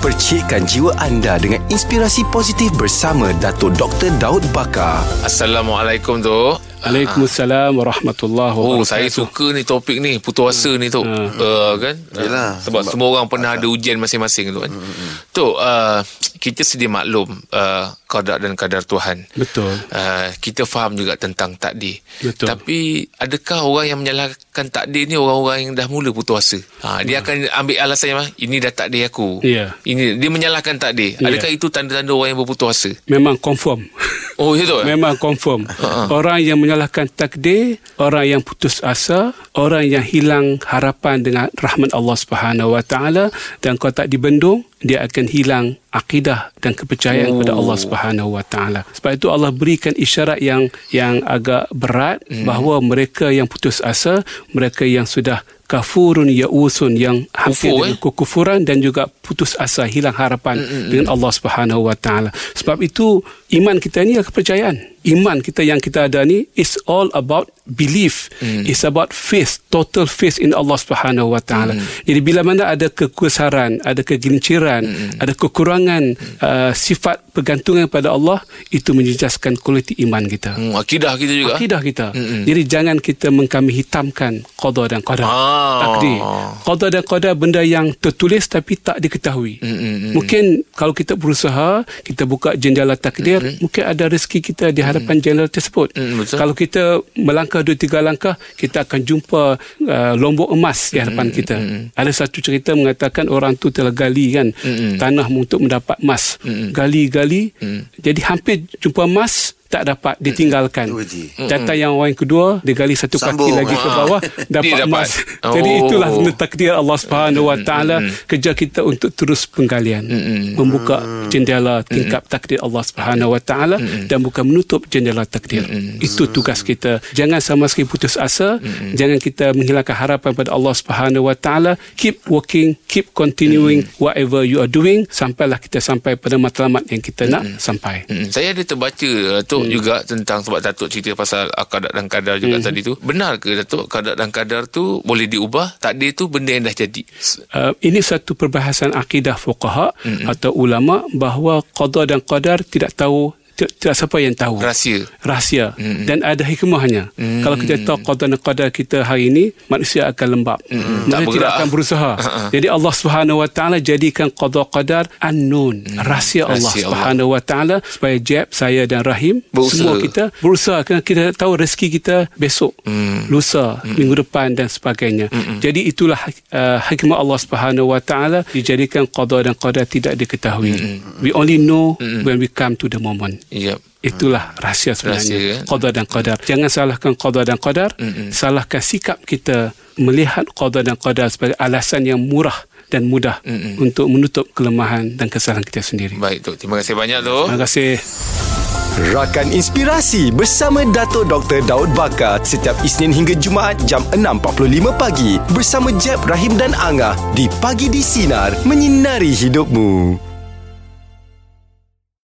Percikkan jiwa anda dengan inspirasi positif bersama Dato' Dr. Daud Bakar. Assalamualaikum tu. Waalaikumsalam warahmatullahi Oh, wabarakatuh. saya suka ni topik ni putus asa ni tu. Hmm. Uh, kan? Yelah. Sebab, semua orang pernah ada ujian masing-masing tu kan. Tu uh, kita sedia maklum uh, kadar dan kadar Tuhan. Betul. Uh, kita faham juga tentang takdir. Betul. Tapi adakah orang yang menyalahkan takdir ni orang-orang yang dah mula putus asa? Ha, dia akan ambil alasan yang ini dah takdir aku. Hmm. Ya. Ini dia menyalahkan takdir. Ya. Adakah itu tanda-tanda orang yang berputus asa? Memang confirm. Oh, ya tu. Memang confirm. Ha, Orang yang menyalahkan takdir, orang yang putus asa, orang yang hilang harapan dengan rahmat Allah Subhanahu Wa Taala dan kau tak dibendung, dia akan hilang akidah dan kepercayaan kepada Allah Subhanahu Wa Taala. Sebab itu Allah berikan isyarat yang yang agak berat bahawa mereka yang putus asa, mereka yang sudah kafurun yausun yang hampir Kufur, dengan eh? kekufuran dan juga putus asa hilang harapan dengan Allah Subhanahu Wa Taala. Sebab itu iman kita ni adalah kepercayaan. Iman kita yang kita ada ni is all about belief. It's about faith, total faith in Allah Subhanahu Wa Taala. Jadi bila mana ada kekusaran, ada kegelinciran, ada kekurangan uh, sifat pergantungan pada Allah, itu menjejaskan kualiti iman kita. Hmm, akidah kita juga. Akidah kita. Jadi jangan kita mengkami hitamkan qada dan qadar. Ah. Takdir. Qada dan qadar benda yang tertulis tapi tak diketahui. Mungkin kalau kita berusaha, kita buka jendela takdir, mungkin ada rezeki kita di hadapan jendela tersebut. Mm, betul. Kalau kita melangkah dua tiga langkah, kita akan jumpa uh, lombok emas di hadapan kita. Ada satu cerita mengatakan orang tu telah gali kan tanah untuk mendapat emas. Gali-gali, jadi hampir jumpa emas tak dapat ditinggalkan. Itu je. Datang yang orang kedua, dia gali satu Sambung. kaki lagi ke bawah, Dia dapat dapat. emas. Jadi Oh. itulah benda takdir Allah Subhanahu Wa Taala kerja kita untuk terus penggalian, membuka jendela tingkap takdir Allah Subhanahu Wa Taala dan bukan menutup jendela takdir. Itu tugas kita. Jangan sama sekali putus asa, jangan kita menghilangkan harapan pada Allah Subhanahu Wa Taala. Keep working, keep continuing whatever you are doing sampailah kita sampai pada matlamat yang kita nak sampai. Saya ada terbaca uh, tu hmm. juga tentang sebab Datuk cerita pasal kadar dan kadar juga hmm. tadi tu. Benar ke Datuk kadar dan kadar tu boleh diubah? Takdir tu benda yang dah jadi. Uh, ini satu perbahasan akidah fuqaha mm-hmm. atau ulama bahawa qada dan qadar tidak tahu siapa yang tahu Rahsia. rahsia Mm-mm. dan ada hikmahnya Mm. kalau kita tahu qada dan qadar kita hari ini manusia akan lembab. Tak manusia tidak bergerak. akan berusaha Ha-ha. jadi Allah Subhanahu wa taala jadikan qada qadar unknown rahsia Allah. Rahsia. Subhanahu wa taala supaya Jeb saya dan Rahim Berusaha. semua kita berusaha kerana kita tahu rezeki kita besok Mm. lusa minggu depan dan sebagainya jadi itulah uh, hikmah Allah Subhanahu wa taala dijadikan qada dan qadar tidak diketahui we only know when we come to the moment Yep. Itulah rahsia Rahsia, sebenarnya kan? Qadar dan qadar Jangan salahkan qadar dan qadar Salahkan sikap kita Melihat qadar dan qadar Sebagai alasan yang murah dan mudah Untuk menutup kelemahan Dan kesalahan kita sendiri Baik tu. Terima kasih banyak tu. Terima kasih Rakan Inspirasi bersama Dato' Dr. Daud Bakar setiap Isnin hingga Jumaat jam 6.45 pagi bersama Jeb, Rahim dan Angah di Pagi di Sinar menyinari hidupmu.